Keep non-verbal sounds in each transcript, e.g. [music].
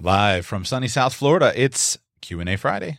Live from sunny South Florida, it's Q&A Friday.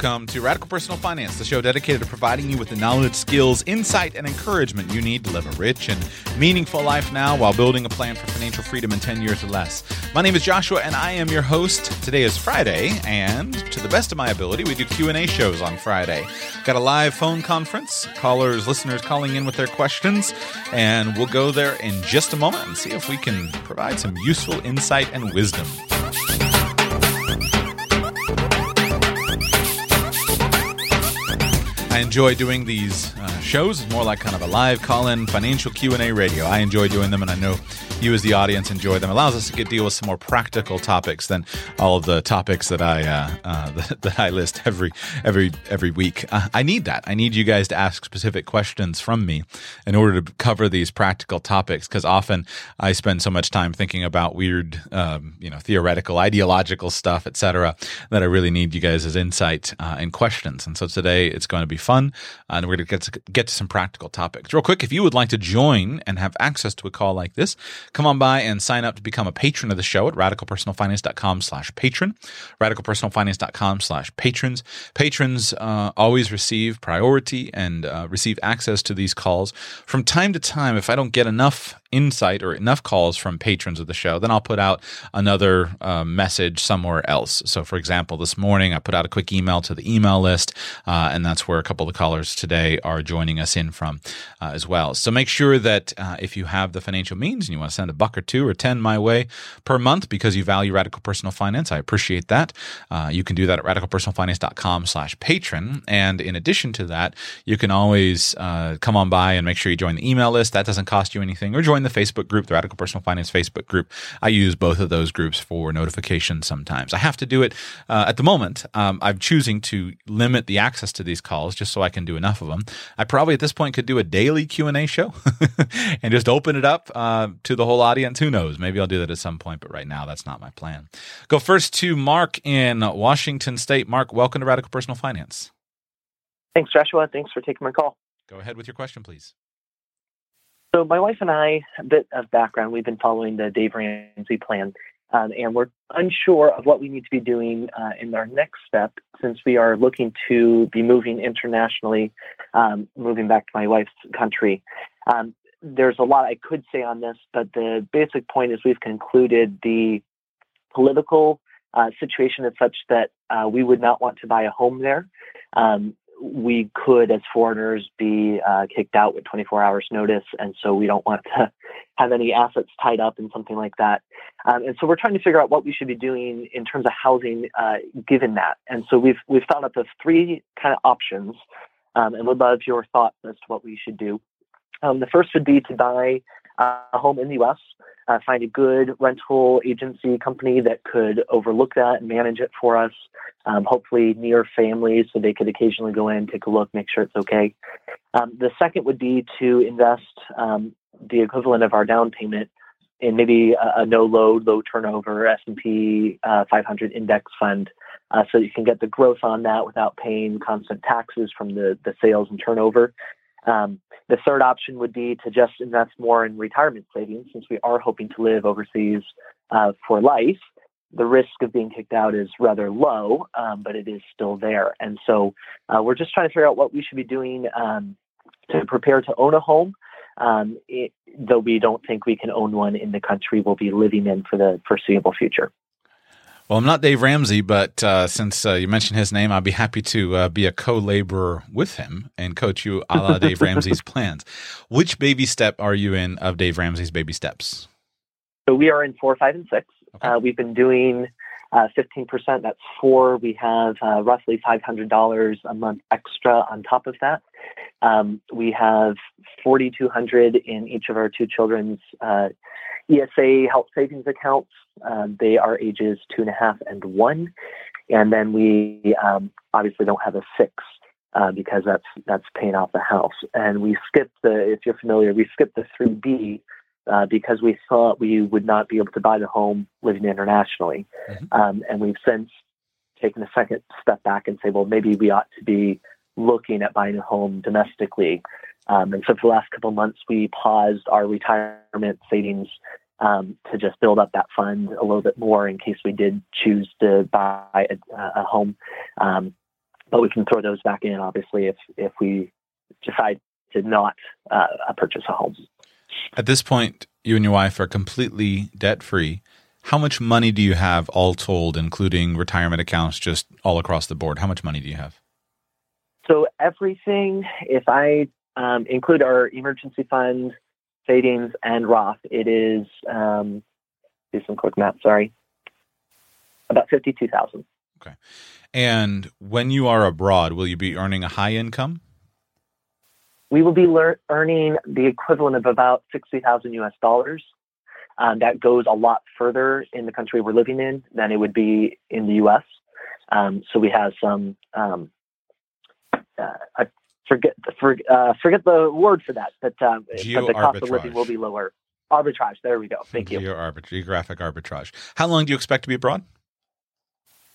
Welcome to Radical Personal Finance, the show dedicated to providing you with the knowledge, skills, insight, and encouragement you need to live a rich and meaningful life now while building a plan for financial freedom in 10 years or less. My name is Joshua and I am your host. Today is Friday, and to the best of my ability, we do Q&A shows on Friday. Got a live phone conference, callers, listeners calling in with their questions, and we'll go there in just a moment and see if we can provide some useful insight and wisdom. I enjoy doing these uh, shows. It's more like kind of a live call-in financial Q&A radio. I enjoy doing them, and I know you as the audience enjoy them. It allows us to get deal with some more practical topics than all of the topics that I uh, uh, [laughs] that, that, I list every every every week. Uh, I need that. I need you guys to ask specific questions from me in order to cover these practical topics because often I spend so much time thinking about weird, um, you know, theoretical, ideological stuff, etc., that I really need you guys' insight uh, and questions. And so today it's going to be fun, and we're going to get to get to some practical topics. Real quick, if you would like to join and have access to a call like this, come on by and sign up to become a patron of the show at radicalpersonalfinance.com slash patron, radicalpersonalfinance.com slash patrons. Patrons uh, always receive priority and uh, receive access to these calls. From time to time, if I don't get enough insight or enough calls from patrons of the show, then I'll put out another uh, message somewhere else. So, for example, this morning I put out a quick email to the email list, uh, and that's where a couple of the callers today are joining us in from uh, as well. So, make sure that uh, if you have the financial means and you want to send a buck or two or 10 my way per month because you value radical personal finance, I appreciate that. Uh, you can do that at radicalpersonalfinance.com slash patron. And in addition to that, you can always uh, come on by and make sure you join the email list. That doesn't cost you anything or join join the Facebook group, the Radical Personal Finance Facebook group. I use both of those groups for notifications sometimes. I have to do it uh, at the moment. Um, I'm choosing to limit the access to these calls just so I can do enough of them. I probably at this point could do a daily Q&A show [laughs] and just open it up uh, to the whole audience. Who knows? Maybe I'll do that at some point, but right now that's not my plan. Go first to Mark in Washington State. Mark, welcome to Radical Personal Finance. Thanks, Joshua. Thanks for taking my call. Go ahead with your question, please. So my wife and I, a bit of background, we've been following the Dave Ramsey plan, um, and we're unsure of what we need to be doing uh, in our next step since we are looking to be moving internationally, um, moving back to my wife's country. Um, there's a lot I could say on this, but the basic point is we've concluded the political uh, situation is such that uh, we would not want to buy a home there. We could, as foreigners, be uh, kicked out with 24 hours notice, and so we don't want to [laughs] have any assets tied up in something like that. Um, and so we're trying to figure out what we should be doing in terms of housing, uh, given that. And so we've we've thought up of three kind of options, um, and would love your thoughts as to what we should do. Um, the first would be to buy uh, a home in the U.S uh, find a good rental agency company that could overlook that and manage it for us. Um, hopefully near families so they could occasionally go in, take a look, make sure it's okay. Um, the second would be to invest um, the equivalent of our down payment in maybe a, a no load, low turnover S&P uh, 500 index fund. Uh, so you can get the growth on that without paying constant taxes from the, the sales and turnover. Um, the third option would be to just invest more in retirement savings since we are hoping to live overseas uh, for life. The risk of being kicked out is rather low, um, but it is still there. And so uh, we're just trying to figure out what we should be doing um, to prepare to own a home. Um, it, though we don't think we can own one in the country we'll be living in for the foreseeable future. Well, I'm not Dave Ramsey, but uh, since uh, you mentioned his name, I'll be happy to uh, be a co-laborer with him and coach you a la Dave [laughs] Ramsey's plans. Which baby step are you in of Dave Ramsey's baby steps? So we are in four, five, and six. Okay. Uh, we've been doing uh, 15%. That's four. We have uh, roughly $500 a month extra on top of that. Um, we have 4,200 in each of our two children's uh, ESA health savings accounts. Um, they are ages two and a half and one, and then we um, obviously don't have a six uh, because that's that's paying off the house. And we skipped the, if you're familiar, we skipped the three B uh, because we thought we would not be able to buy the home living internationally. Mhm. Um, and we've since taken a second step back and say, well, maybe we ought to be looking at buying a home domestically. Um, and so for the last couple of months, we paused our retirement savings um, to just build up that fund a little bit more in case we did choose to buy a, a home. Um, but we can throw those back in, obviously, if if we decide to not uh, purchase a home. At this point, you and your wife are completely debt free. How much money do you have all told, including retirement accounts, just all across the board? How much money do you have? So everything, if I um, include our emergency fund, savings, and Roth, it is um, do some quick math. Sorry, about fifty-two thousand. Okay. And when you are abroad, will you be earning a high income? We will be lear- earning the equivalent of about sixty thousand U.S. dollars. Um, that goes a lot further in the country we're living in than it would be in the U.S. Um, so we have some. Um, uh, forget for, uh, forget the word for that, but, um, but the cost of living will be lower. Arbitrage. There we go. Thank you. Geo arbit- geographic arbitrage. How long do you expect to be abroad?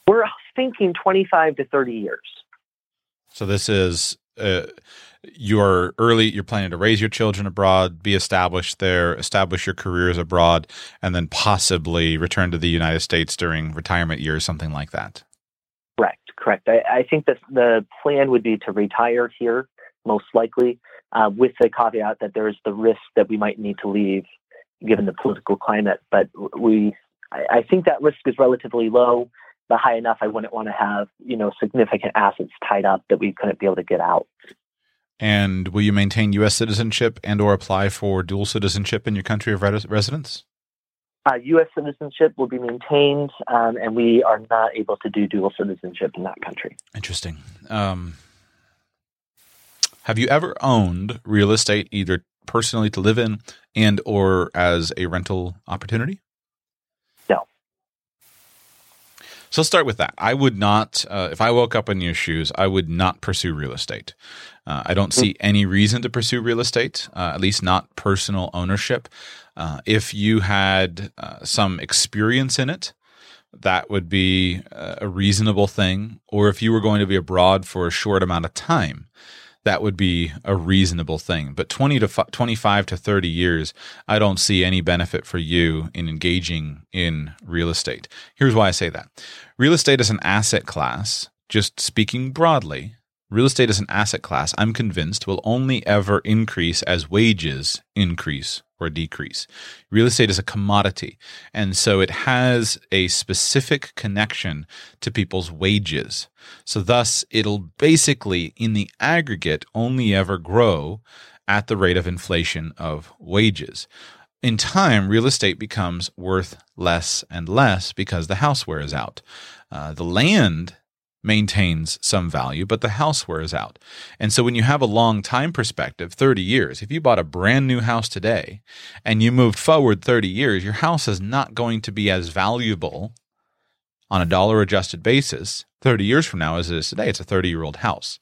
We're thinking 25 to 30 years. So this is uh, you're early. You're planning to raise your children abroad, be established there, establish your careers abroad, and then possibly return to the United States during retirement years, something like that. Correct. I, I think that the plan would be to retire here, most likely, uh, with the caveat that there is the risk that we might need to leave given the political climate. But we, I, I think that risk is relatively low, but high enough. I wouldn't want to have you know significant assets tied up that we couldn't be able to get out. And will you maintain U.S. citizenship and/or apply for dual citizenship in your country of res- residence? Uh, U.S. citizenship will be maintained, um, and we are not able to do dual citizenship in that country. Interesting. Um, have you ever owned real estate, either personally to live in and or as a rental opportunity? No. So let's start with that. I would not, uh, if I woke up in your shoes, I would not pursue real estate. Uh, I don't see any reason to pursue real estate, uh, at least not personal ownership. Uh, if you had uh, some experience in it, that would be uh, a reasonable thing. Or if you were going to be abroad for a short amount of time, that would be a reasonable thing. But 20 to fi- 25 to 30 years, I don't see any benefit for you in engaging in real estate. Here's why I say that real estate is an asset class, just speaking broadly. Real estate is an asset class, I'm convinced, will only ever increase as wages increase or decrease. Real estate is a commodity, and so it has a specific connection to people's wages. So, thus, it'll basically, in the aggregate, only ever grow at the rate of inflation of wages. In time, real estate becomes worth less and less because the house wears out. Uh, the land maintains some value, but the house wears out. And so when you have a long time perspective, 30 years, if you bought a brand new house today and you moved forward 30 years, your house is not going to be as valuable on a dollar adjusted basis 30 years from now as it is today. It's a 30 year old house.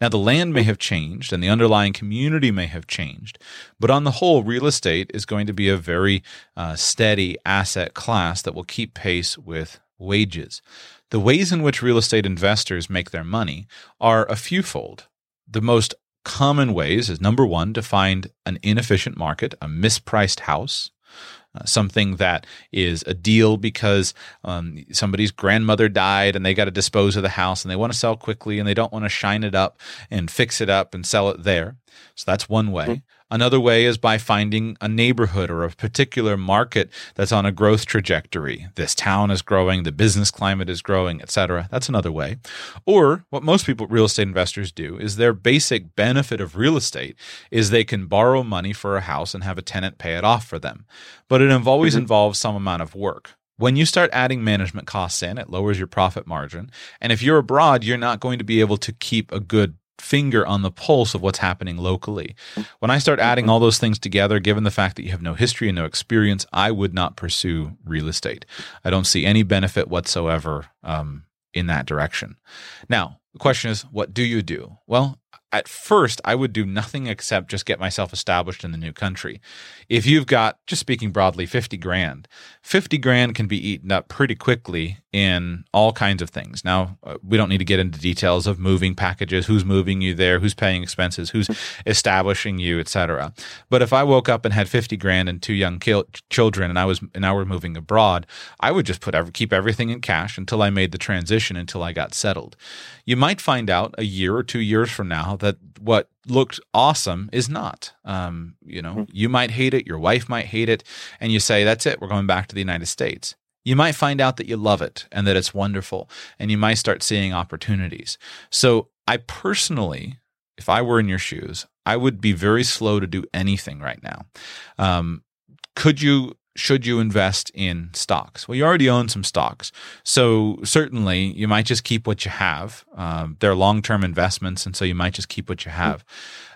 Now, the land may have changed and the underlying community may have changed, but on the whole, real estate is going to be a very uh, steady asset class that will keep pace with wages. The ways in which real estate investors make their money are a fewfold. The most common ways is number one, to find an inefficient market, a mispriced house. Uh, something that is a deal because um, somebody's grandmother died and they got to dispose of the house and they want to sell quickly and they don't want to shine it up and fix it up and sell it there. So that's one way. Another way is by finding a neighborhood or a particular market that's on a growth trajectory. This town is growing, the business climate is growing, etc. That's another way. Or what most people real estate investors do is their basic benefit of real estate is they can borrow money for a house and have a tenant pay it off for them. But it always mm-hmm. involves some amount of work. When you start adding management costs in, it lowers your profit margin. And if you're abroad, you're not going to be able to keep a good finger on the pulse of what's happening locally. When I start adding all those things together, given the fact that you have no history and no experience, I would not pursue real estate. I don't see any benefit whatsoever um, in that direction. Now, the question is, what do you do? Well, at first I would do nothing except just get myself established in the new country. If you've got, just speaking broadly, 50 grand, 50 grand can be eaten up pretty quickly in all kinds of things. Now, uh, we don't need to get into details of moving packages, who's moving you there, who's paying expenses, who's establishing you, etc. But if I woke up and had 50 grand and two young children and I was and I were moving abroad, I would just put every, keep everything in cash until I made the transition until I got settled. You might find out a year or two years from now that what looked awesome is not. Um, you know, mm-hmm. you might hate it, your wife might hate it, and you say, "That's it, we're going back to the United States." You might find out that you love it and that it's wonderful, and you might start seeing opportunities. So, I personally, if I were in your shoes, I would be very slow to do anything right now. Um, could you should you invest in stocks? Well, you already own some stocks. So certainly you might just keep what you have. Um, they're long term investments. And so you might just keep what you have.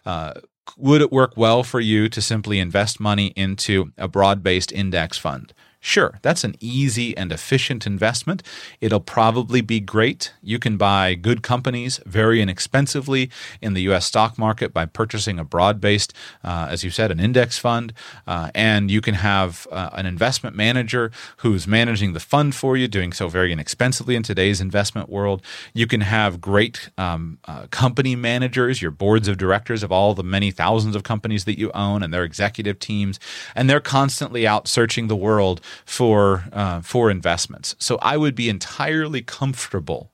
Uh, would it work well for you to simply invest money into a broad based index fund? Sure, that's an easy and efficient investment. It'll probably be great. You can buy good companies very inexpensively in the US stock market by purchasing a broad based, uh, as you said, an index fund. Uh, and you can have uh, an investment manager who's managing the fund for you, doing so very inexpensively in today's investment world. You can have great um, uh, company managers, your boards of directors of all the many thousands of companies that you own and their executive teams. And they're constantly out searching the world for uh, for investments. So I would be entirely comfortable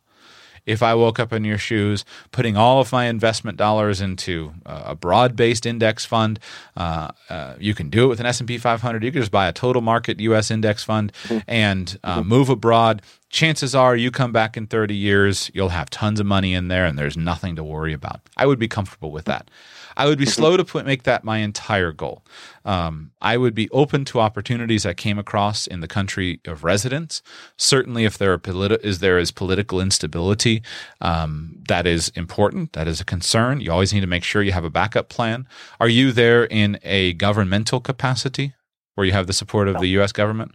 if I woke up in your shoes, putting all of my investment dollars into a broad-based index fund. Uh, uh, you can do it with an S&P 500. You can just buy a total market U.S. index fund mm-hmm. and uh, move abroad. Chances are, you come back in 30 years, you'll have tons of money in there, and there's nothing to worry about. I would be comfortable with that. I would be mm-hmm. slow to put, make that my entire goal. Um, I would be open to opportunities I came across in the country of residence. Certainly, if there politi- is there is political instability, um, that is important. That is a concern. You always need to make sure you have a backup plan. Are you there in a governmental capacity, where you have the support of the U.S. government?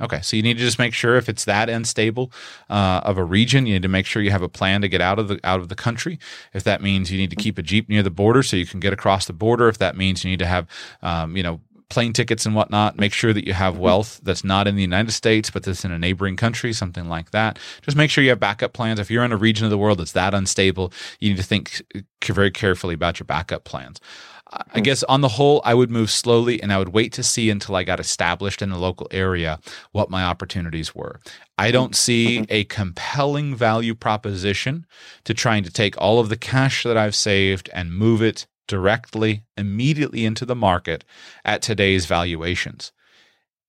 Okay, so you need to just make sure if it's that unstable uh, of a region, you need to make sure you have a plan to get out of the out of the country. If that means you need to keep a jeep near the border so you can get across the border, if that means you need to have, um, you know, plane tickets and whatnot. Make sure that you have wealth that's not in the United States, but that's in a neighboring country, something like that. Just make sure you have backup plans. If you're in a region of the world that's that unstable, you need to think very carefully about your backup plans. I guess on the whole, I would move slowly and I would wait to see until I got established in the local area what my opportunities were. I don't see a compelling value proposition to trying to take all of the cash that I've saved and move it directly, immediately into the market at today's valuations.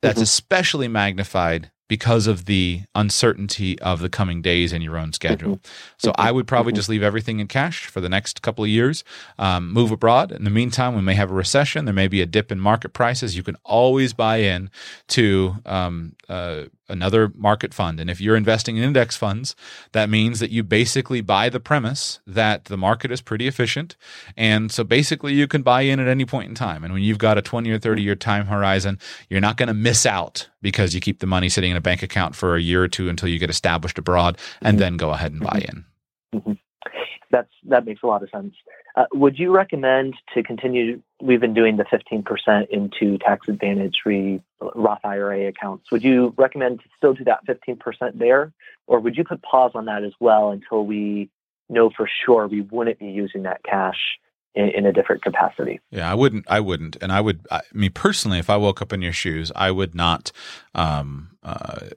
That's mm-hmm. especially magnified because of the uncertainty of the coming days and your own schedule. Mm-hmm. [laughs] So I would probably mm-hmm. just leave everything in cash for the next couple of years, um, move abroad. In the meantime, we may have a recession. There may be a dip in market prices. You can always buy in to um, uh, another market fund. And if you're investing in index funds, that means that you basically buy the premise that the market is pretty efficient. And so basically you can buy in at any point in time. And when you've got a 20 or 30 year time horizon, you're not going to miss out because you keep the money sitting in a bank account for a year or two until you get established abroad and mm-hmm. then go ahead and buy in. Mm-hmm. That's that makes a lot of sense. Uh, would you recommend to continue? We've been doing the 15% into tax advantage re, Roth IRA accounts. Would you recommend to still do that 15% there, or would you put pause on that as well until we know for sure we wouldn't be using that cash in, in, a different capacity. Yeah, I wouldn't. I wouldn't, and I would. I, me personally, if I woke up in your shoes, I would not um, uh,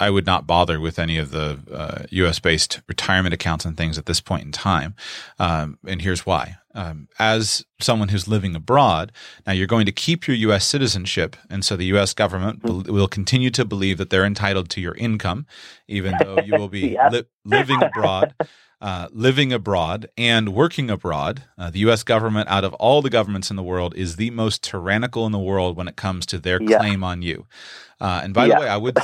I would not bother with any of the uh, U.S. based retirement accounts and things at this point in time. Um, and here's why. Um, as someone who's living abroad, now you're going to keep your U.S. citizenship, and so the U.S. government mm-hmm. will continue to believe that they're entitled to your income, even though you will be [laughs] yep. li- living abroad. Uh, living abroad and working abroad. Uh, the U.S. government, out of all the governments in the world, is the most tyrannical in the world when it comes to their yeah. claim on you. Uh, and by yeah. the way, I would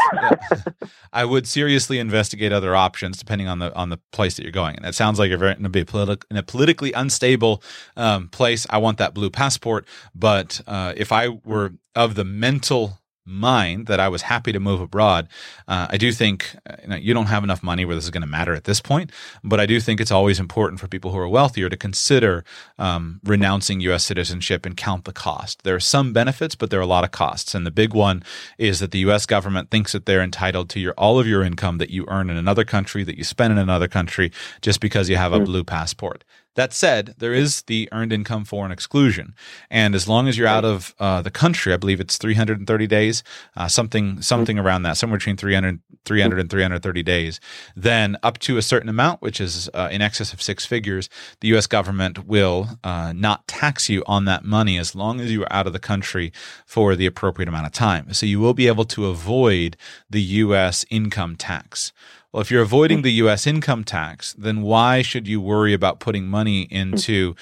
[laughs] I would seriously investigate other options depending on the on the place that you're going. And it sounds like you're going to be politi- in a politically unstable um, place. I want that blue passport, but uh, if I were of the mental mind that I was happy to move abroad. Uh, I do think uh, you, know, you, don't have enough money where this is going to matter at this point, but I do think it's always important for people who are wealthier to consider um, renouncing U.S. citizenship and count the cost. There are some benefits, but there are a lot of costs, and the big one is that the U.S. government thinks that they're entitled to your all of your income that you earn in another country that you spend in another country just because you have a hmm. blue passport. That said, there is the earned income foreign exclusion, and as long as you're out of uh, the country, I believe it's 330 days, uh, something something around that, somewhere between 300, 300 and 330 days. Then up to a certain amount, which is uh, in excess of six figures, the U.S. government will uh, not tax you on that money as long as you are out of the country for the appropriate amount of time. So you will be able to avoid the U.S. income tax. Well, if you're avoiding hmm. the U.S. income tax, then why should you worry about putting money into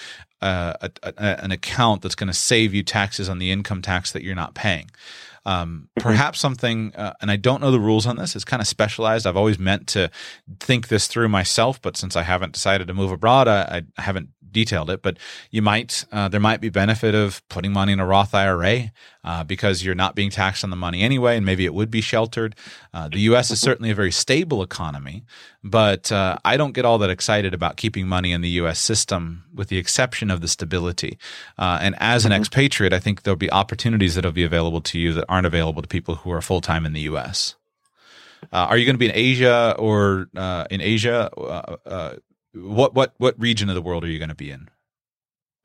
uh, a, a, an account that's going to save you taxes on the income tax that you're not paying? Um, mm-hmm. perhaps something, uh, and I don't know the rules on this. It's kind of specialized. I've always meant to think this through myself, but since I haven't decided to move abroad, I, I haven't detailed it, but you might uh, there might be benefit of putting money in a Roth IRA uh, because you're not being taxed on the money anyway, and maybe it would be sheltered. Uh, the U.S. is certainly a very stable economy, but uh, I don't get all that excited about keeping money in the U.S. system, with the exception of the stability. Uh, and as an mm-hmm. expatriate, I think there'll be opportunities that'll be available to you that aren't available to people who are full time in the U.S. Uh, are you going to be in Asia or uh, in Asia? Uh, uh, what what what region of the world are you going to be in?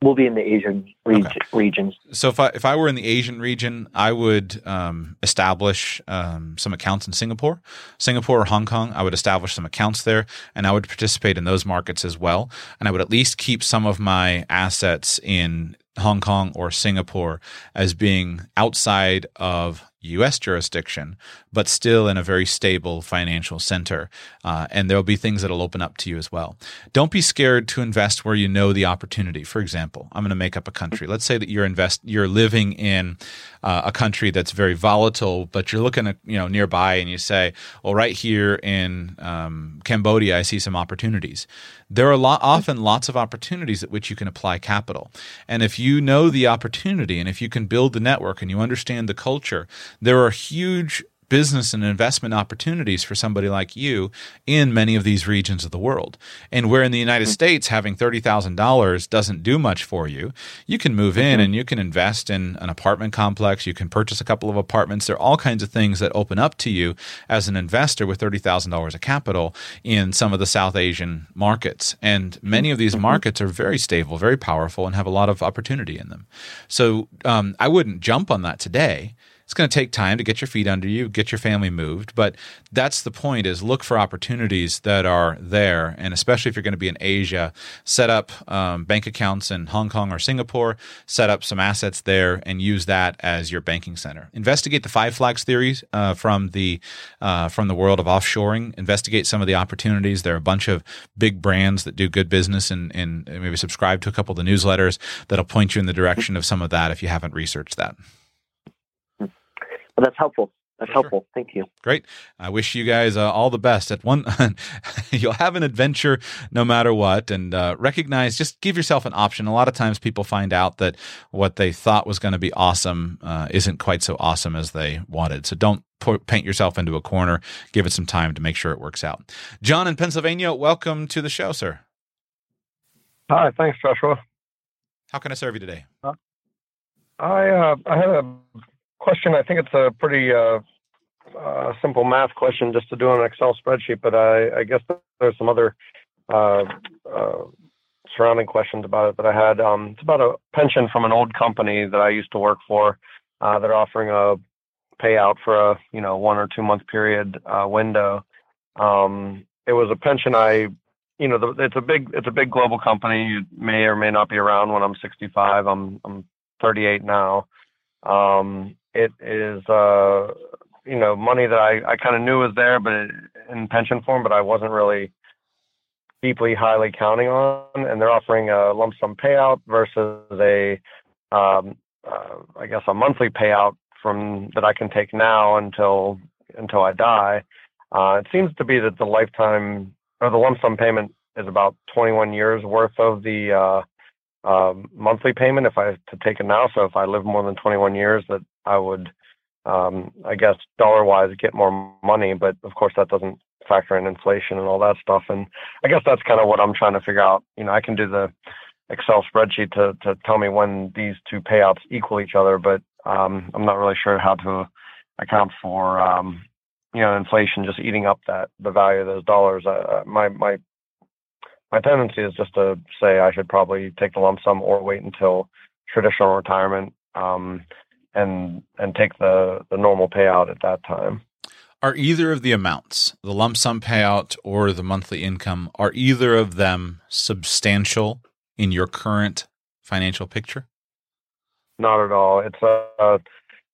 We'll be in the Asian reg- okay. regions. So if I if I were in the Asian region, I would um, establish um, some accounts in Singapore, Singapore or Hong Kong. I would establish some accounts there, and I would participate in those markets as well. And I would at least keep some of my assets in Hong Kong or Singapore as being outside of U.S. jurisdiction, but still in a very stable financial center. Uh, and there'll be things that'll open up to you as well. Don't be scared to invest where you know the opportunity. For example, I'm going to make up a country. Let's say that you're invest you're living in uh, a country that's very volatile, but you're looking at you know nearby and you say, well, right here in um, Cambodia, I see some opportunities. There are lot, often lots of opportunities at which you can apply capital, and if you know the opportunity and if you can build the network and you understand the culture, there are huge business and investment opportunities for somebody like you in many of these regions of the world. And where in the United mm-hmm. States, having $30,000 doesn't do much for you, you can move in mm-hmm. and you can invest in an apartment complex. You can purchase a couple of apartments. There are all kinds of things that open up to you as an investor with $30,000 of capital in some of the South Asian markets. And many of these mm-hmm. markets are very stable, very powerful, and have a lot of opportunity in them. So um, I wouldn't jump on that today it's going to take time to get your feet under you, get your family moved. But that's the point: is look for opportunities that are there, and especially if you're going to be in Asia, set up um, bank accounts in Hong Kong or Singapore, set up some assets there, and use that as your banking center. Investigate the five flags theories uh, from the uh, from the world of offshoring. Investigate some of the opportunities. There are a bunch of big brands that do good business, and, and maybe subscribe to a couple of the newsletters that'll point you in the direction of some of that if you haven't researched that. Well, that's helpful. That's For helpful. Sure. Thank you. Great. I wish you guys uh, all the best. At one, [laughs] you'll have an adventure no matter what, and uh, recognize. Just give yourself an option. A lot of times, people find out that what they thought was going to be awesome uh, isn't quite so awesome as they wanted. So don't paint yourself into a corner. Give it some time to make sure it works out. John in Pennsylvania, welcome to the show, sir. Hi. Thanks, Joshua. How can I serve you today? Uh, I uh, I had a question. I think it's a pretty uh, uh, simple math question just to do on an Excel spreadsheet, but I, I guess there's some other uh, uh, surrounding questions about it that I had. Um, it's about a pension from an old company that I used to work for. Uh, they're offering a payout for a you know one or two month period uh, window. Um, it was a pension I, you know, it's a big it's a big global company. You may or may not be around when I'm 65. I'm I'm 38 now. Um, it is uh, you know money that I, I kind of knew was there, but it, in pension form, but I wasn't really deeply highly counting on. And they're offering a lump sum payout versus a um, uh, I guess a monthly payout from that I can take now until until I die. Uh, it seems to be that the lifetime or the lump sum payment is about 21 years worth of the uh, uh, monthly payment if I to take it now. So if I live more than 21 years, that I would, um, I guess, dollar wise, get more money. But of course, that doesn't factor in inflation and all that stuff. And I guess that's kind of what I'm trying to figure out. You know, I can do the Excel spreadsheet to to tell me when these two payouts equal each other, but um, I'm not really sure how to account for um, you know inflation just eating up that the value of those dollars. Uh, my my my tendency is just to say I should probably take the lump sum or wait until traditional retirement um, and and take the the normal payout at that time. Are either of the amounts, the lump sum payout or the monthly income, are either of them substantial in your current financial picture? Not at all. It's a, uh,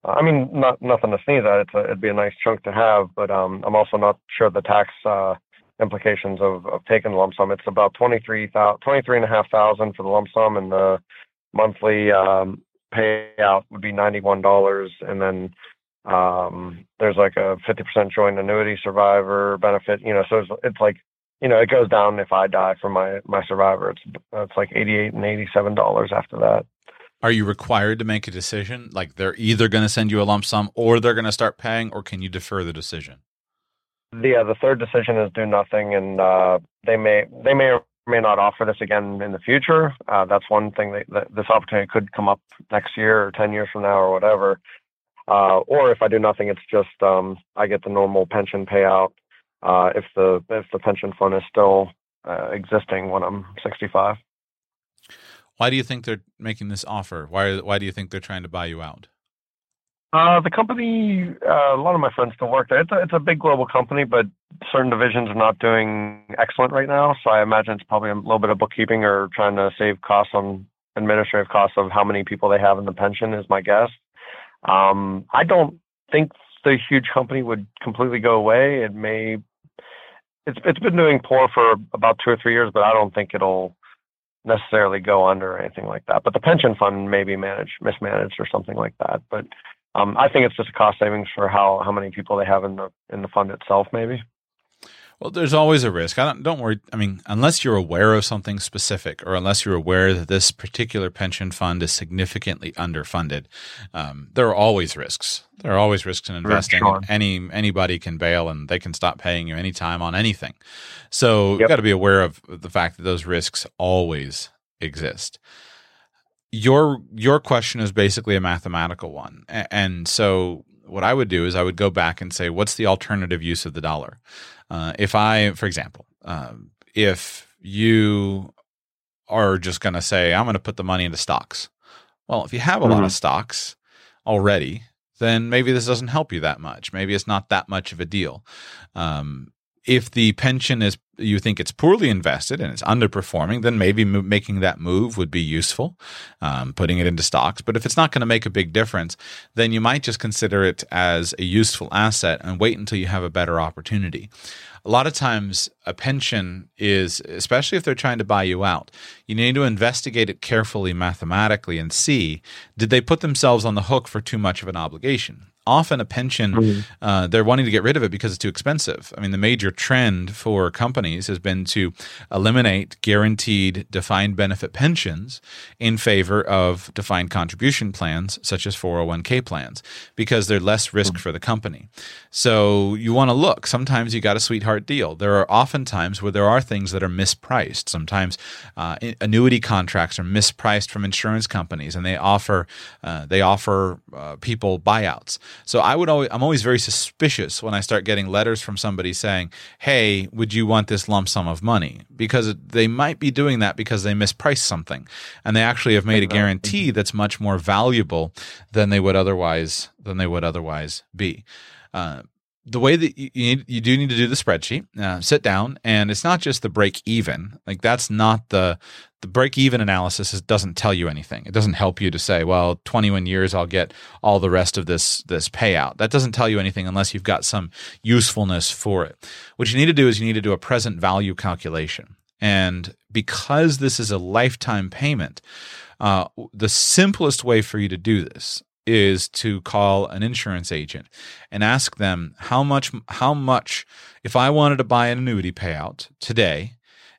I mean, not nothing to sneeze at. It's a, it'd be a nice chunk to have, but um, I'm also not sure the tax uh, implications of, of taking the lump sum. It's about twenty three thousand, twenty three and a half thousand for the lump sum, and the monthly um, payout would be ninety one dollars, and then um, there's like a fifty percent joint annuity survivor benefit. You know, so it's, it's like you know, it goes down if I die from my my survivor. It's it's like eighty eight and eighty seven dollars after that. Are you required to make a decision? Like they're either going to send you a lump sum or they're going to start paying, or can you defer the decision? Yeah, the third decision is do nothing, and uh, they may they may or may not offer this again in the future. Uh, that's one thing that, that, this opportunity could come up next year or ten years from now or whatever. Uh, or if I do nothing, it's just um, I get the normal pension payout uh, if the if the pension fund is still uh, existing when I'm 65. Why do you think they're making this offer? Why why do you think they're trying to buy you out? Uh, the company, uh, a lot of my friends still work there. It's a, it's a big global company, but certain divisions are not doing excellent right now. So I imagine it's probably a little bit of bookkeeping or trying to save costs on administrative costs of how many people they have in the pension is my guess. Um, I don't think the huge company would completely go away. It may it's it's been doing poor for about two or three years, but I don't think it'll necessarily go under or anything like that. But the pension fund may be managed, mismanaged, or something like that. But um, I think it's just a cost savings for how how many people they have in the in the fund itself, maybe. Well, there's always a risk. I don't don't worry. I mean, unless you're aware of something specific, or unless you're aware that this particular pension fund is significantly underfunded, um, there are always risks. There are always risks in investing. Sure. Any anybody can bail, and they can stop paying you anytime on anything. So yep. you've got to be aware of the fact that those risks always exist. Your your question is basically a mathematical one, and so what I would do is I would go back and say, what's the alternative use of the dollar? Uh, if I, for example, um, if you are just going to say, I'm going to put the money into stocks. Well, if you have a mm-hmm. lot of mm-hmm. stocks already, then maybe this doesn't help you that much. Maybe it's not that much of a deal. Um, if the pension is you think it's poorly invested and it's underperforming, then maybe making that move would be useful, um, putting it into stocks. But if it's not going to make a big difference, then you might just consider it as a useful asset and wait until you have a better opportunity. A lot of times, a pension is, especially if they're trying to buy you out, you need to investigate it carefully mathematically and see did they put themselves on the hook for too much of an obligation? Often a pension mm-hmm. uh, they're wanting to get rid of it because it's too expensive. I mean the major trend for companies has been to eliminate guaranteed defined benefit pensions in favor of defined contribution plans such as 401k plans because they're less risk mm-hmm. for the company. So you want to look. Sometimes you got a sweetheart deal. There are often times where there are things that are mispriced. Sometimes uh, annuity contracts are mispriced from insurance companies and they offer uh, they offer uh, people buyouts So I would always, I'm always very suspicious when I start getting letters from somebody saying, "Hey, would you want this lump sum of money?" Because they might be doing that because they mispriced something, and they actually have made a [laughs] guarantee that's much more valuable than they would otherwise than they would otherwise be. Uh, the way that you need, you do need to do the spreadsheet, uh, sit down, and it's not just the break even. Like that's not the the break even analysis. Is, doesn't tell you anything. It doesn't help you to say, well, 21 years, I'll get all the rest of this this payout. That doesn't tell you anything unless you've got some usefulness for it. What you need to do is you need to do a present value calculation, and because this is a lifetime payment, uh, the simplest way for you to do this is to call an insurance agent and ask them how much how much if I wanted to buy an annuity payout today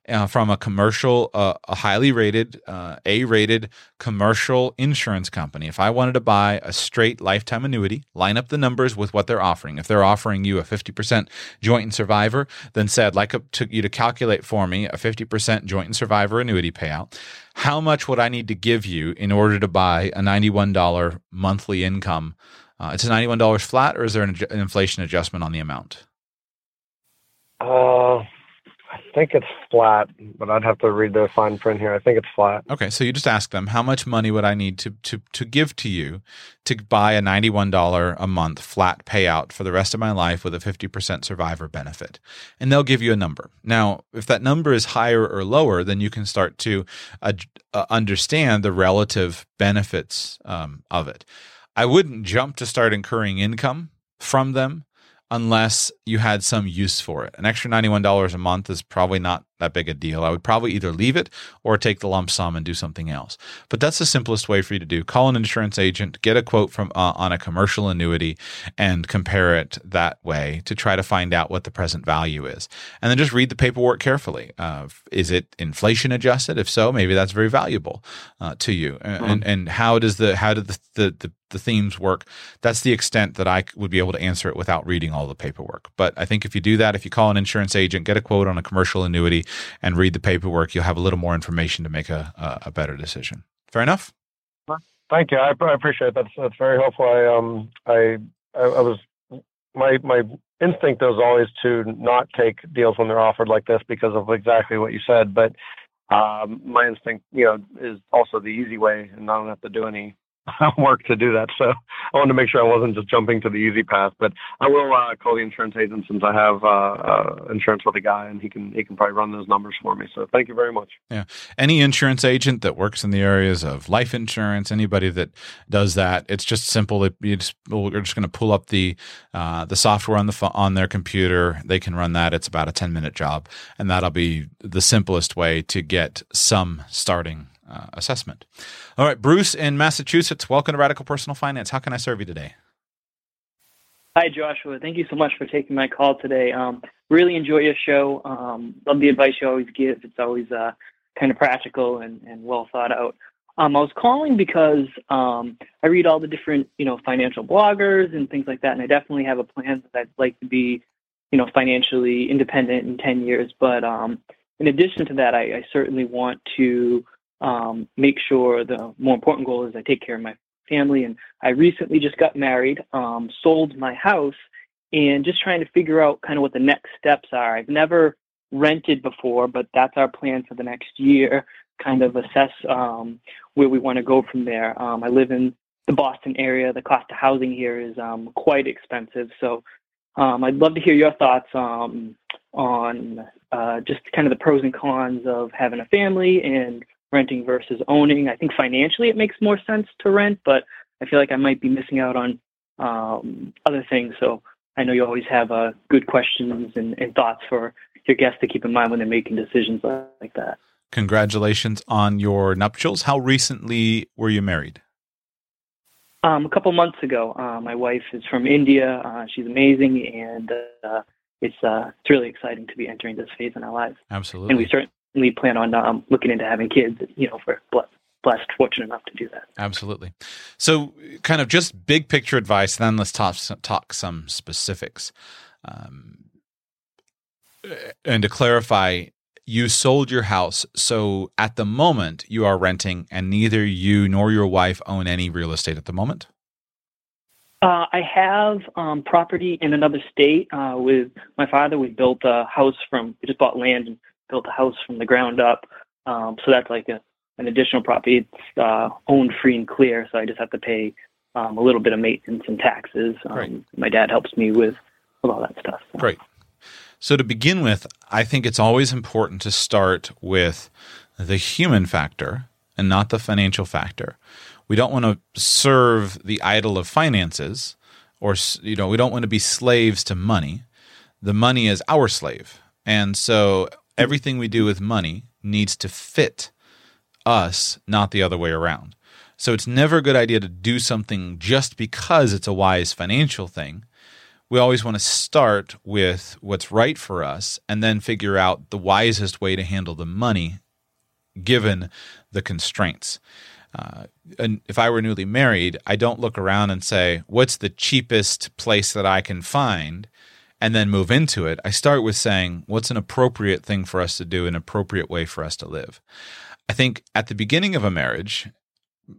uh, from a commercial, uh, a highly rated, uh, A rated commercial insurance company. If I wanted to buy a straight lifetime annuity, line up the numbers with what they're offering. If they're offering you a 50% joint and survivor, then say, I'd like to, you to calculate for me a 50% joint and survivor annuity payout. How much would I need to give you in order to buy a $91 monthly income? Uh, it's a $91 flat, or is there an, an inflation adjustment on the amount? Uh, think it's flat, but I'd have to read the fine print here. I think it's flat. Okay, so you just ask them how much money would I need to to to give to you to buy a ninety one dollar a month flat payout for the rest of my life with a fifty percent survivor benefit, and they'll give you a number. Now, if that number is higher or lower, then you can start to uh, understand the relative benefits um, of it. I wouldn't jump to start incurring income from them unless you had some use for it. An extra $91 a month is probably not that big a deal. I would probably either leave it or take the lump sum and do something else. But that's the simplest way for you to do. Call an insurance agent, get a quote from uh, on a commercial annuity and compare it that way to try to find out what the present value is. And then just read the paperwork carefully. Uh, is it inflation adjusted? If so, maybe that's very valuable uh, to you. Mm-hmm. And and how does the how did the, the, the the themes work. That's the extent that I would be able to answer it without reading all the paperwork. But I think if you do that, if you call an insurance agent, get a quote on a commercial annuity, and read the paperwork, you'll have a little more information to make a, a, a better decision. Fair enough. Thank you. I, I appreciate it. That's that's very helpful. I um I, I I was my my instinct is always to not take deals when they're offered like this because of exactly what you said. But um, my instinct, you know, is also the easy way, and don't have to do any [laughs] work to do that. So I wanted to make sure I wasn't just jumping to the easy path. But I will uh, call the insurance agent since I have uh, uh, insurance with a guy, and he can he can probably run those numbers for me. So thank you very much. Yeah, any insurance agent that works in the areas of life insurance, anybody that does that, it's just simple. You just we're just going to pull up the uh, the software on the on their computer. They can run that. It's about a ten minute job, and that'll be the simplest way to get some starting uh, assessment. All right, Bruce in Massachusetts, welcome to Radical Personal Finance. How can I serve you today? Hi, Joshua. Thank you so much for taking my call today. Um, really enjoy your show. Um, love the advice you always give. It's always uh, kind of practical and, and well thought out. Um, I was calling because um, I read all the different, you know, financial bloggers and things like that, and I definitely have a plan that I'd like to be, you know, financially independent in 10 years. But um, in addition to that, I, I certainly want to um, make sure the more important goal is I take care of my family. And I recently just got married, um, sold my house, and just trying to figure out kind of what the next steps are. I've never rented before, but that's our plan for the next year. Kind of assess um, where we want to go from there. Um, I live in the Boston area. The cost of housing here is um, quite expensive, so um, I'd love to hear your thoughts um, on uh, just kind of the pros and cons of having a family and renting versus owning. I think financially it makes more sense to rent, but I feel like I might be missing out on um, other things. So I know you always have uh, good questions and, and thoughts for your guests to keep in mind when they're making decisions like that. Congratulations on your nuptials. How recently were you married? Um, a couple months ago. Uh, my wife is from India. Uh, she's amazing, and uh, it's uh, it's really exciting to be entering this phase in our lives. Absolutely. And we certainly we plan on um, looking into having kids. You know, for blessed, blessed, fortunate enough to do that. Absolutely. So, kind of just big picture advice. Then let's talk talk some specifics. Um, and to clarify, you sold your house, so at the moment you are renting, and neither you nor your wife own any real estate at the moment. Uh, I have um, property in another state uh, with my father. We built a house from, we just bought land and built a house from the ground up. Um, so that's like a, an additional property. It's uh, owned free and clear, so I just have to pay um, a little bit of maintenance and taxes. Um, My dad helps me with, with all that stuff. So. Great. So to begin with, I think it's always important to start with the human factor and not the financial factor. We don't want to serve the idol of finances or you know, we don't want to be slaves to money. The money is our slave. And so everything we do with money needs to fit us, not the other way around. So it's never a good idea to do something just because it's a wise financial thing. We always want to start with what's right for us and then figure out the wisest way to handle the money given the constraints. Uh, and if I were newly married, I don't look around and say, what's the cheapest place that I can find? And then move into it. I start with saying, what's an appropriate thing for us to do, an appropriate way for us to live? I think at the beginning of a marriage,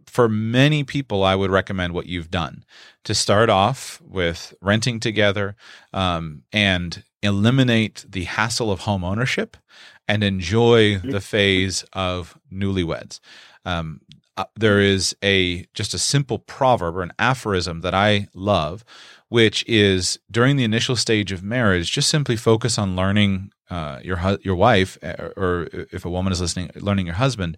for many people, I would recommend what you've done to start off with renting together um, and eliminate the hassle of home ownership and enjoy the phase of newlyweds. Um, uh, there is a just a simple proverb or an aphorism that I love, which is during the initial stage of marriage, just simply focus on learning uh, your your wife, uh, or if a woman is listening, learning your husband.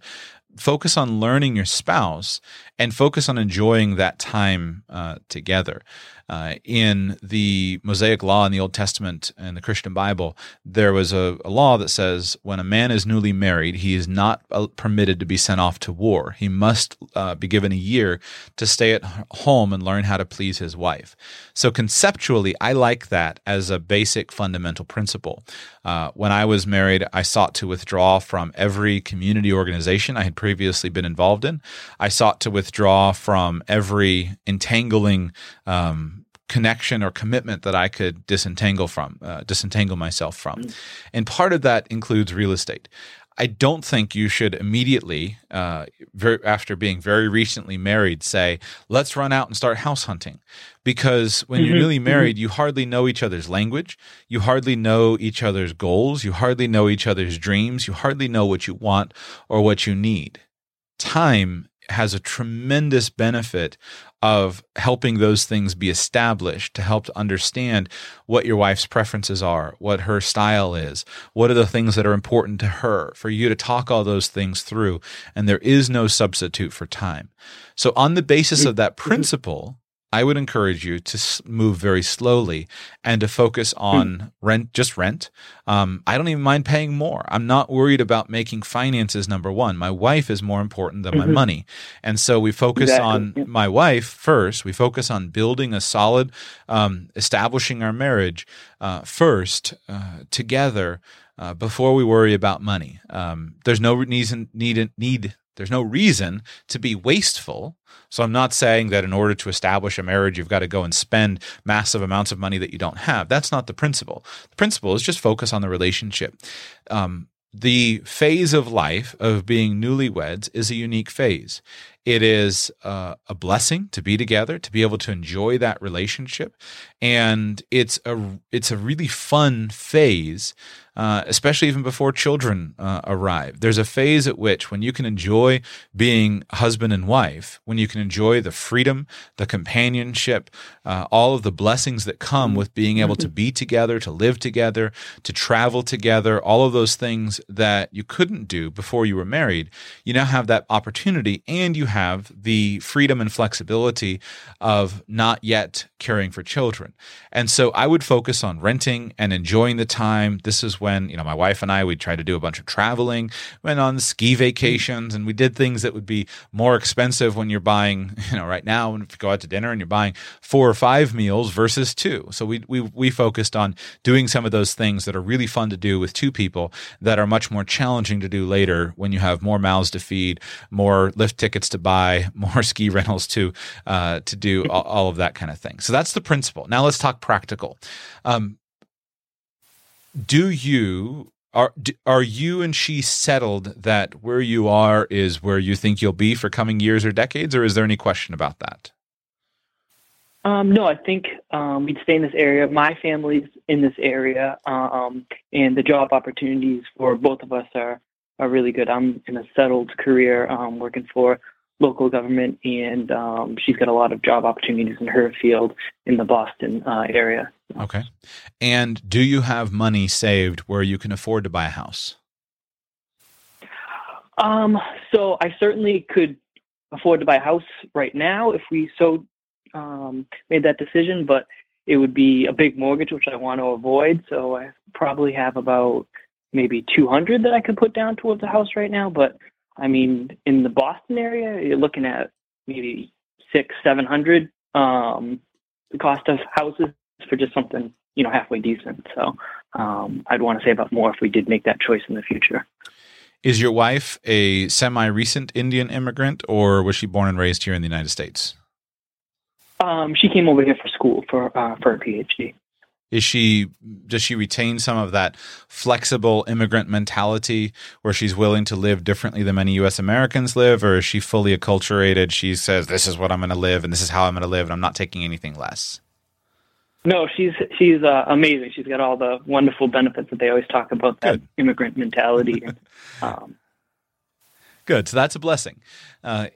Focus on learning your spouse and focus on enjoying that time uh, together. Uh, in the Mosaic Law in the Old Testament and the Christian Bible, there was a, a, law that says when a man is newly married, he is not uh, permitted to be sent off to war. He must uh, be given a year to stay at home and learn how to please his wife. So, conceptually, I like that as a basic fundamental principle. Uh, when I was married, I sought to withdraw from every community organization I had previously been involved in. I sought to withdraw from every entangling um, connection or commitment that I could disentangle from, uh, disentangle myself from. Mm. And part of that includes real estate. I don't think you should immediately, uh, very, after being very recently married, say, let's run out and start house hunting. Because when mm-hmm. you're newly mm-hmm. married, mm-hmm. you hardly know each other's language. You hardly know each other's goals. You hardly know each other's dreams. You hardly know what you want or what you need. Time has a tremendous benefit of helping those things be established to help to understand what your wife's preferences are, what her style is, what are the things that are important to her, for you to talk all those things through. And there is no substitute for time. So, on the basis of that principle, I would encourage you to move very slowly and to focus hmm. on rent, just rent. Um, I don't even mind paying more. I'm not worried about making finances number one. My wife is more important than mm-hmm. my money. And so we focus exactly. on yeah. my wife first. We focus on building a solid, um, establishing our marriage uh, first uh, together. Uh, before we worry about money, um, there's no reason need need there's no reason to be wasteful. So I'm not saying that in order to establish a marriage, you've got to go and spend massive amounts of money that you don't have. That's not the principle. The principle is just focus on the relationship. Um, the phase of life of being newlyweds is a unique phase. It is uh, a blessing to be together, to be able to enjoy that relationship, and it's a it's a really fun phase uh, especially even before children uh, arrive. There's a phase at which, when you can enjoy being husband and wife, when you can enjoy the freedom, the companionship, uh, all of the blessings that come with being able to be together, to live together, to travel together, all of those things that you couldn't do before you were married, you now have that opportunity and you have the freedom and flexibility of not yet caring for children. And so I would focus on renting and enjoying the time. This is when, you know, my wife and I, we tried to do a bunch of traveling, went on ski vacations, and we did things that would be more expensive when you're buying, [laughs] you know, right now, when you go out to dinner and you're buying four or five meals versus two. So we, we, we focused on doing some of those things that are really fun to do with two people that are much more challenging to do later when you have more mouths to feed, more lift tickets to buy, more [laughs] ski rentals to, uh, to do all, of that kind of thing. So that's the principle. Now let's talk practical. Um, do you are are you and she settled that where you are is where you think you'll be for coming years or decades, or is there any question about that? Um, no, I think um, we'd stay in this area. My family's in this area, um, and the job opportunities for both of us are are really good. I'm in a settled career, um, working for local government, and um, she's got a lot of job opportunities in her field in the Boston uh, area. Okay. And do you have money saved where you can afford to buy a house? Um, so I certainly could afford to buy a house right now if we so um, made that decision, but it would be a big mortgage, which I want to avoid. So I probably have about maybe 200 that I could put down towards a house right now. But I mean, in the Boston area, you're looking at maybe six, seven hundred. Um, the cost of houses for just something you know halfway decent. So um, I'd want to save up more if we did make that choice in the future. Is your wife a semi-recent Indian immigrant, or was she born and raised here in the United States? Um, she came over here for school for uh, for a PhD. Is she does she retain some of that flexible immigrant mentality where she's willing to live differently than many US Americans live? Or is she fully acculturated? She says this is what I'm going to live and this is how I'm going to live and I'm not taking anything less. No she's she's uh, amazing. She's got all the wonderful benefits that they always talk about that Good. immigrant mentality. [laughs] Um, Good. So that's a blessing. Uh,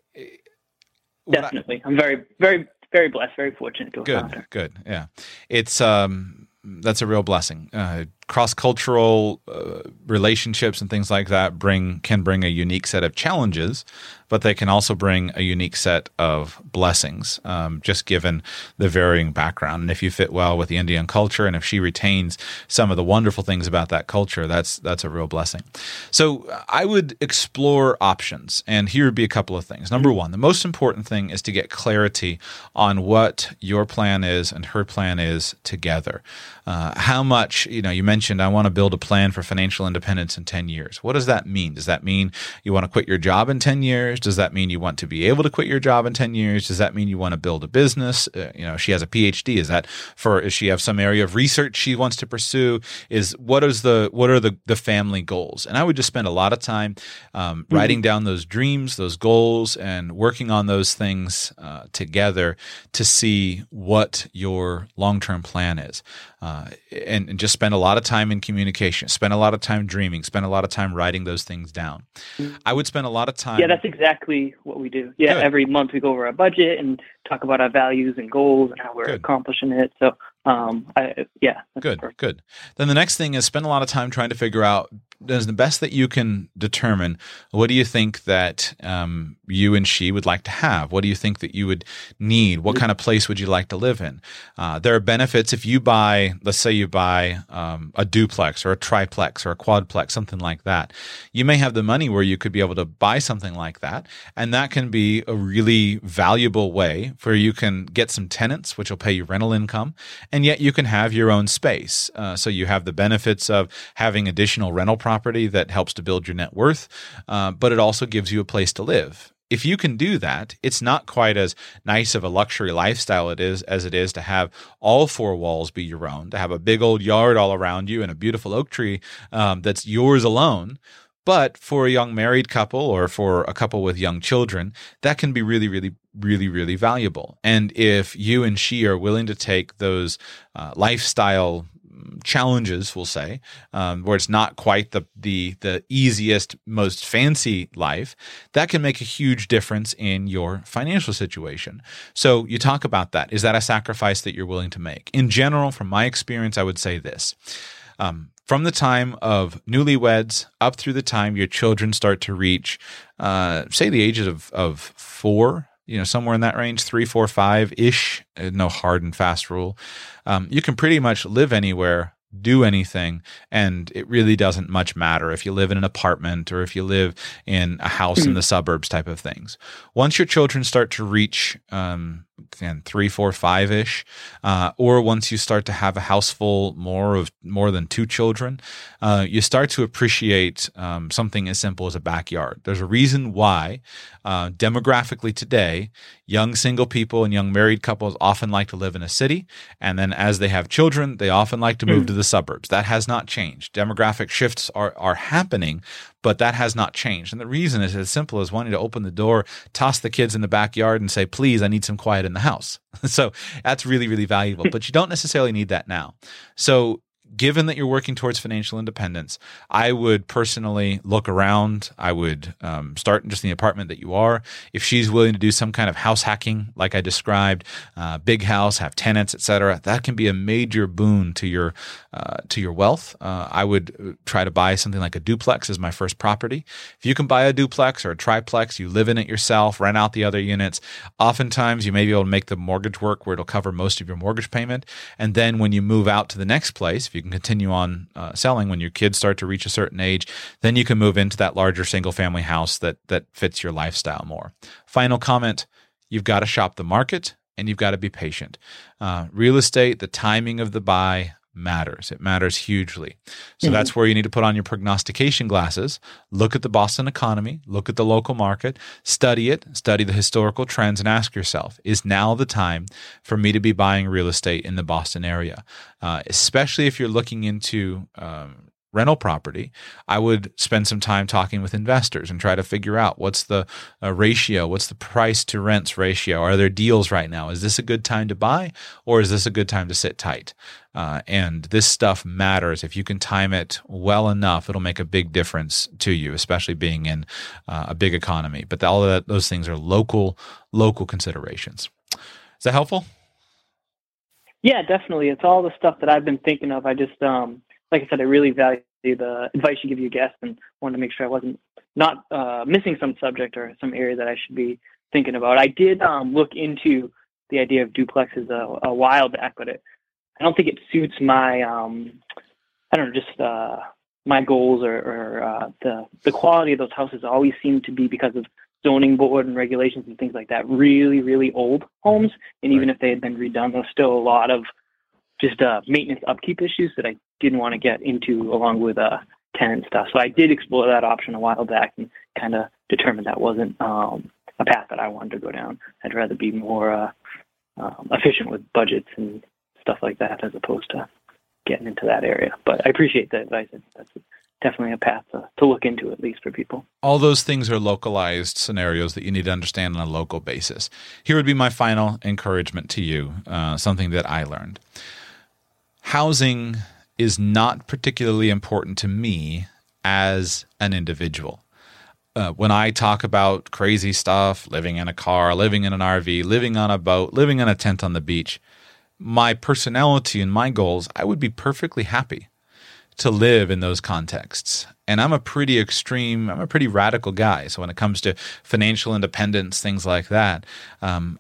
definitely. I, I'm very very very blessed, very fortunate to have good, found her. Good, yeah. It's um, that's a real blessing. Uh, cross cultural uh, relationships and things like that bring can bring a unique set of challenges, but they can also bring a unique set of blessings, um, just given the varying background. And if you fit well with the Indian culture, and if she retains some of the wonderful things about that culture, that's that's a real blessing. So I would explore options, and here would be a couple of things. Number one, the most important thing is to get clarity on what your plan is and her plan is together. Uh, how much you know you mentioned mentioned, I want to build a plan for financial independence in 10 years. What does that mean? Does that mean you want to quit your job in 10 years? Does that mean you want to be able to quit your job in 10 years? Does that mean you want to build a business? Uh, you know, she has a PhD. Is that for, Is she have some area of research she wants to pursue? Is what is the, what are the, the family goals? And I would just spend a lot of time um, mm-hmm. writing down those dreams, those goals, and working on those things uh, together to see what your long term plan is uh, and, and, just spend a lot of time in communication, spend a lot of time dreaming, spend a lot of time writing those things down. Mm-hmm. I would spend a lot of time. Yeah, that's exactly what we do. Yeah, Good. every month we go over our budget and talk about our values and goals and how we're Good. accomplishing it. So, um, I, yeah. Good, perfect. good. Then the next thing is spend a lot of time trying to figure out as the best that you can determine what do you think that um, you and she would like to have? What do you think that you would need? What kind of place would you like to live in? Uh, there are benefits if you buy let's say you buy um, a duplex or a triplex or a quadplex something like that. You may have the money where you could be able to buy something like that and that can be a really valuable way where you can get some tenants which will pay you rental income and yet you can have your own space. Uh, so you have the benefits of having additional rental property property that helps to build your net worth, uh, but it also gives you a place to live. If you can do that, it's not quite as nice of a luxury lifestyle it is as it is to have all four walls be your own, to have a big old yard all around you and a beautiful oak tree um, that's yours alone. But for a young married couple or for a couple with young children, that can be really, really, really, really valuable. And if you and she are willing to take those uh, lifestyle challenges, we'll say, um, where it's not quite the the the easiest, most fancy life, that can make a huge difference in your financial situation. So you talk about that. Is that a sacrifice that you're willing to make? In general, from my experience, I would say this. Um, from the time of newlyweds up through the time your children start to reach, uh, say, the ages of, of four, you know, somewhere in that range, three, four, five ish, uh, no hard and fast rule. Um, you can pretty much live anywhere do anything and it really doesn't much matter if you live in an apartment or if you live in a house in hmm. the suburbs type of things once your children start to reach um, again three four five ish uh, or once you start to have a house full more of more than two children uh, you start to appreciate um, something as simple as a backyard there's a reason why uh, demographically today young single people and young married couples often like to live in a city and then as they have children they often like to move mm. to the the suburbs. That has not changed. Demographic shifts are, are happening, but that has not changed. And the reason is as simple as wanting to open the door, toss the kids in the backyard, and say, please, I need some quiet in the house. [laughs] so that's really, really valuable. [laughs] but you don't necessarily need that now. So given that you're working towards financial independence, I would personally look around. I would um, start just in the apartment that you are. If she's willing to do some kind of house hacking, like I described, uh, big house, have tenants, etc., that can be a major boon to your uh, to your wealth. Uh, I would uh, try to buy something like a duplex as my first property. If you can buy a duplex or a triplex, you live in it yourself, rent out the other units. Oftentimes, you may be able to make the mortgage work where it'll cover most of your mortgage payment, and then when you move out to the next place, if you you can continue on uh, selling when your kids start to reach a certain age. Then you can move into that larger single family house that that fits your lifestyle more. Final comment: You've got to shop the market and you've got to be patient. Uh, real estate, the timing of the buy matters. It matters hugely. So mm-hmm. that's where you need to put on your prognostication glasses, look at the Boston economy, look at the local market, study it, study the historical trends, and ask yourself is now the time for me to be buying real estate in the Boston area? Uh, especially if you're looking into um, rental property, I would spend some time talking with investors and try to figure out what's the uh, ratio, what's the price to rents ratio. Are there deals right now? Is this a good time to buy or is this a good time to sit tight? Uh, and this stuff matters. If you can time it well enough, it'll make a big difference to you, especially being in uh, a big economy. But all of that, those things are local, local considerations. Is that helpful? Yeah, definitely. It's all the stuff that I've been thinking of. I just um, like I said, I really value the advice you give your guests and wanted to make sure I wasn't not uh, missing some subject or some area that I should be thinking about. I did um, look into the idea of duplexes a, a while back, but it, I don't think it suits my um, I don't know just uh, my goals or, or uh, the the quality of those houses always seem to be because of zoning board and regulations and things like that really really old homes and even if they had been redone there's still a lot of just uh, maintenance upkeep issues that I didn't want to get into along with uh, tenant stuff. So I did explore that option a while back and kind of determined that wasn't um, a path that I wanted to go down. I'd rather be more uh, um, efficient with budgets and stuff like that as opposed to getting into that area. But I appreciate the advice. That's definitely a path to, to look into, at least for people. All those things are localized scenarios that you need to understand on a local basis. Here would be my final encouragement to you, uh, something that I learned housing is not particularly important to me as an individual. Uh, when I talk about crazy stuff, living in a car, living in an RV, living on a boat, living in a tent on the beach, my personality and my goals, I would be perfectly happy to live in those contexts. And I'm a pretty extreme, I'm a pretty radical guy. So when it comes to financial independence, things like that, um,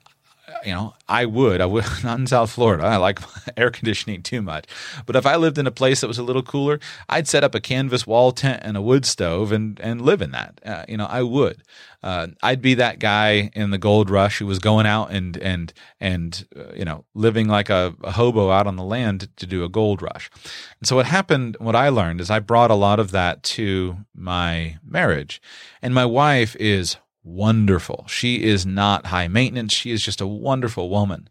you know, I would. I would [laughs] not in South Florida. I like [laughs] air conditioning too much. But if I lived in a place that was a little cooler, I'd set up a canvas wall tent and a wood stove and and live in that. Uh, you know, I would. Uh, I'd be that guy in the gold rush who was going out and and and uh, you know living like a, a, hobo out on the land to do a gold rush. And so what happened, what I learned is I brought a lot of that to my marriage, and my wife is wonderful. She is not high maintenance. She is just a wonderful woman.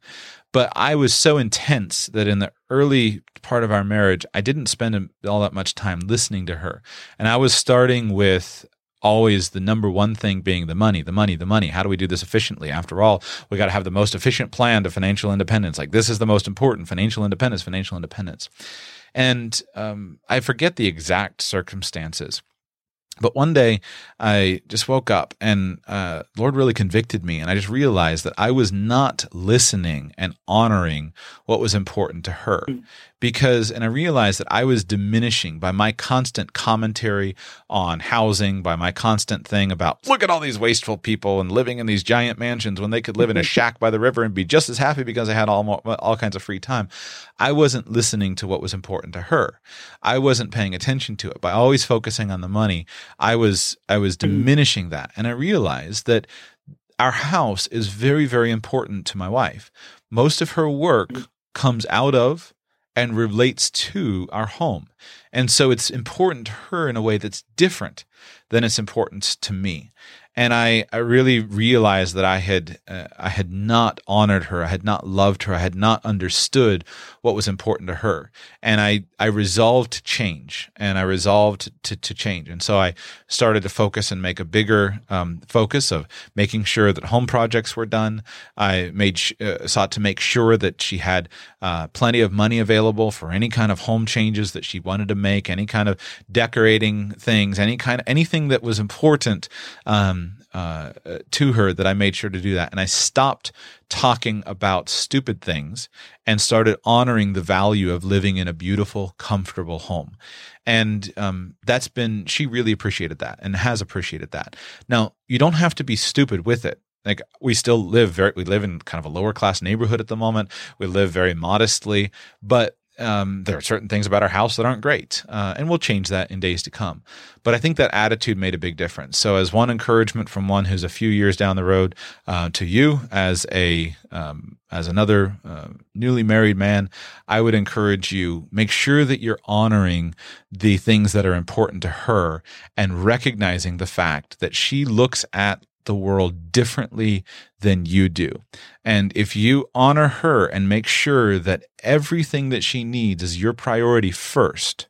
But I was so intense that in the early part of our marriage, I didn't spend all that much time listening to her. And I was starting with always the number one thing being the money, the money, the money. How do we do this efficiently? After all, we got to have the most efficient plan to financial independence. Like this is the most important financial independence, financial independence. And um, I forget the exact circumstances but one day I just woke up and uh, Lord really convicted me. And I just realized that I was not listening and honoring what was important to her. Mm because, and I realized that I was diminishing by my constant commentary on housing, by my constant thing about look at all these wasteful people and living in these giant mansions when they could live in a [laughs] shack by the river and be just as happy because I had all all kinds of free time. I wasn't listening to what was important to her. I wasn't paying attention to it by always focusing on the money. I was I was mm. diminishing that, and I realized that our house is very very important to my wife. Most of her work mm. comes out of and relates to our home. And so it's important to her in a way that's different than it's important to me. And I, I really realized that I had uh, I had not honored her, I had not loved her, I had not understood what was important to her, and I I resolved to change, and I resolved to to change, and so I started to focus and make a bigger um, focus of making sure that home projects were done. I made uh, sought to make sure that she had uh, plenty of money available for any kind of home changes that she wanted to make, any kind of decorating things, any kind of anything that was important. Um, uh, to her that I made sure to do that. And I stopped talking about stupid things and started honoring the value of living in a beautiful, comfortable home. And um, that's been, she really appreciated that and has appreciated that. Now, you don't have to be stupid with it like we still live very we live in kind of a lower class neighborhood at the moment we live very modestly but um, there are certain things about our house that aren't great, uh, and we'll change that in days to come. But I think that attitude made a big difference. So, as one encouragement from one who's a few years down the road uh, to you, as a um, as another uh, newly married man, I would encourage you make sure that you're honoring the things that are important to her and recognizing the fact that she looks at the world differently than you do. And if you honor her and make sure that everything that she needs is your priority first,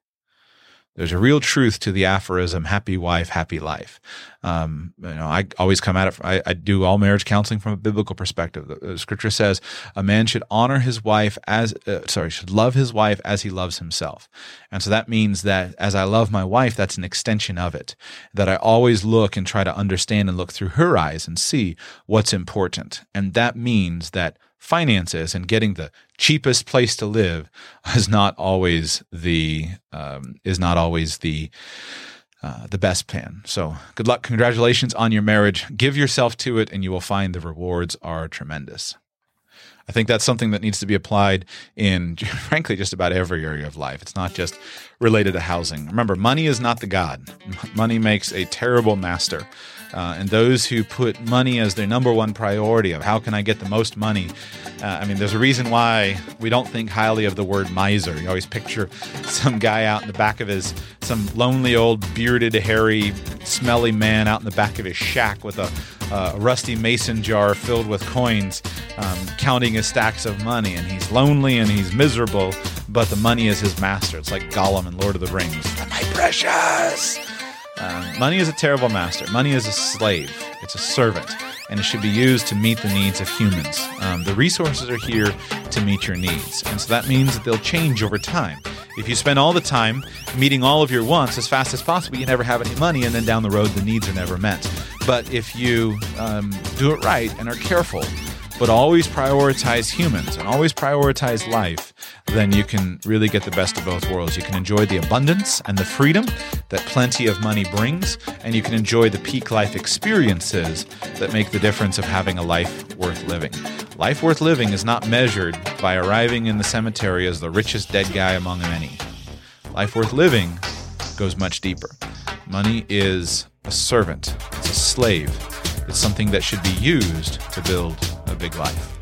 there's a real truth to the aphorism "happy wife, happy life." Um, you know, I always come at it. I, I, do all marriage counseling from a biblical perspective. The, the, scripture says a man should honor his wife as uh, sorry, should love his wife as he loves himself, and so that means that as I love my wife, that's an extension of it. That I always look and try to understand and look through her eyes and see what's important, and that means that finances and getting the cheapest place to live [laughs] is not always the um, is not always the uh, the best plan. So good luck, congratulations on your marriage. Give yourself to it, and you will find the rewards are tremendous. I think that's something that needs to be applied in, [laughs] frankly, just about every area of life. It's not just related to housing. Remember, money is not the God. Money makes a terrible master. Uh, and those who put money as their number one priority of how can I get the most money. Uh, I mean, there's a reason why we don't think highly of the word miser. You always picture [laughs] some guy out in the back of his, some lonely old bearded, hairy, smelly man out in the back of his shack with a, uh, rusty mason jar filled with coins, um, counting his stacks of money. And he's lonely and he's miserable, but the money is his master. It's like Gollum in Lord of the Rings. My precious! Um, money is a terrible master. Money is a slave. It's a servant, and it should be used to meet the needs of humans. Um, the resources are here to meet your needs, and so that means that they'll change over time. If you spend all the time meeting all of your wants as fast as possible, you never have any money, and then down the road, the needs are never met. But if you um, do it right and are careful, but always prioritize humans and always prioritize life, then you can really get the best of both worlds. You can enjoy the abundance and the freedom that plenty of money brings, and you can enjoy the peak life experiences that make the difference of having a life worth living. Life worth living is not measured by arriving in the cemetery as the richest dead guy among many. Life worth living goes much deeper. Money is a servant, it's a slave, it's something that should be used to build a big life.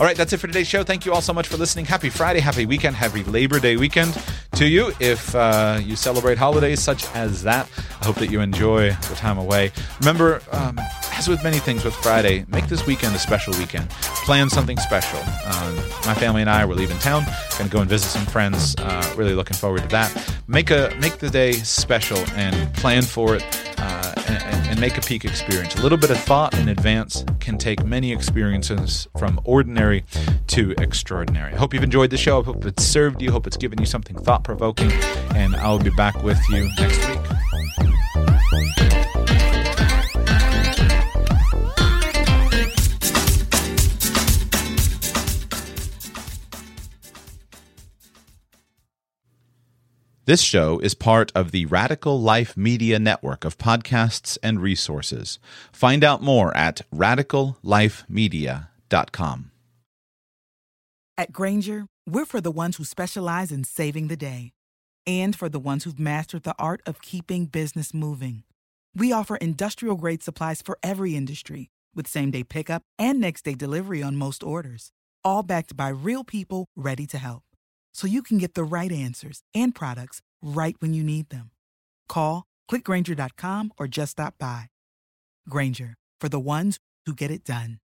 All right, that's it for today's show. Thank you all so much for listening. Happy Friday, happy weekend, happy Labor Day weekend to you. If uh, you celebrate holidays such as that, I hope that you enjoy the time away. Remember, um, as with many things with Friday, make this weekend a special weekend. Plan something special. Um, my family and I were leaving town, going to go and visit some friends. Uh, really looking forward to that. Make a make the day special and plan for it. Uh, and, and make a peak experience. A little bit of thought in advance can take many experiences from ordinary to extraordinary. I hope you've enjoyed the show. I hope it's served you. I hope it's given you something thought provoking. And I'll be back with you next week. This show is part of the Radical Life Media Network of podcasts and resources. Find out more at radicallifemedia.com. At Grainger, we're for the ones who specialize in saving the day and for the ones who've mastered the art of keeping business moving. We offer industrial grade supplies for every industry with same day pickup and next day delivery on most orders, all backed by real people ready to help so you can get the right answers and products right when you need them. Call, clickgrainger.com, or just stop by. Grainger, for the ones who get it done.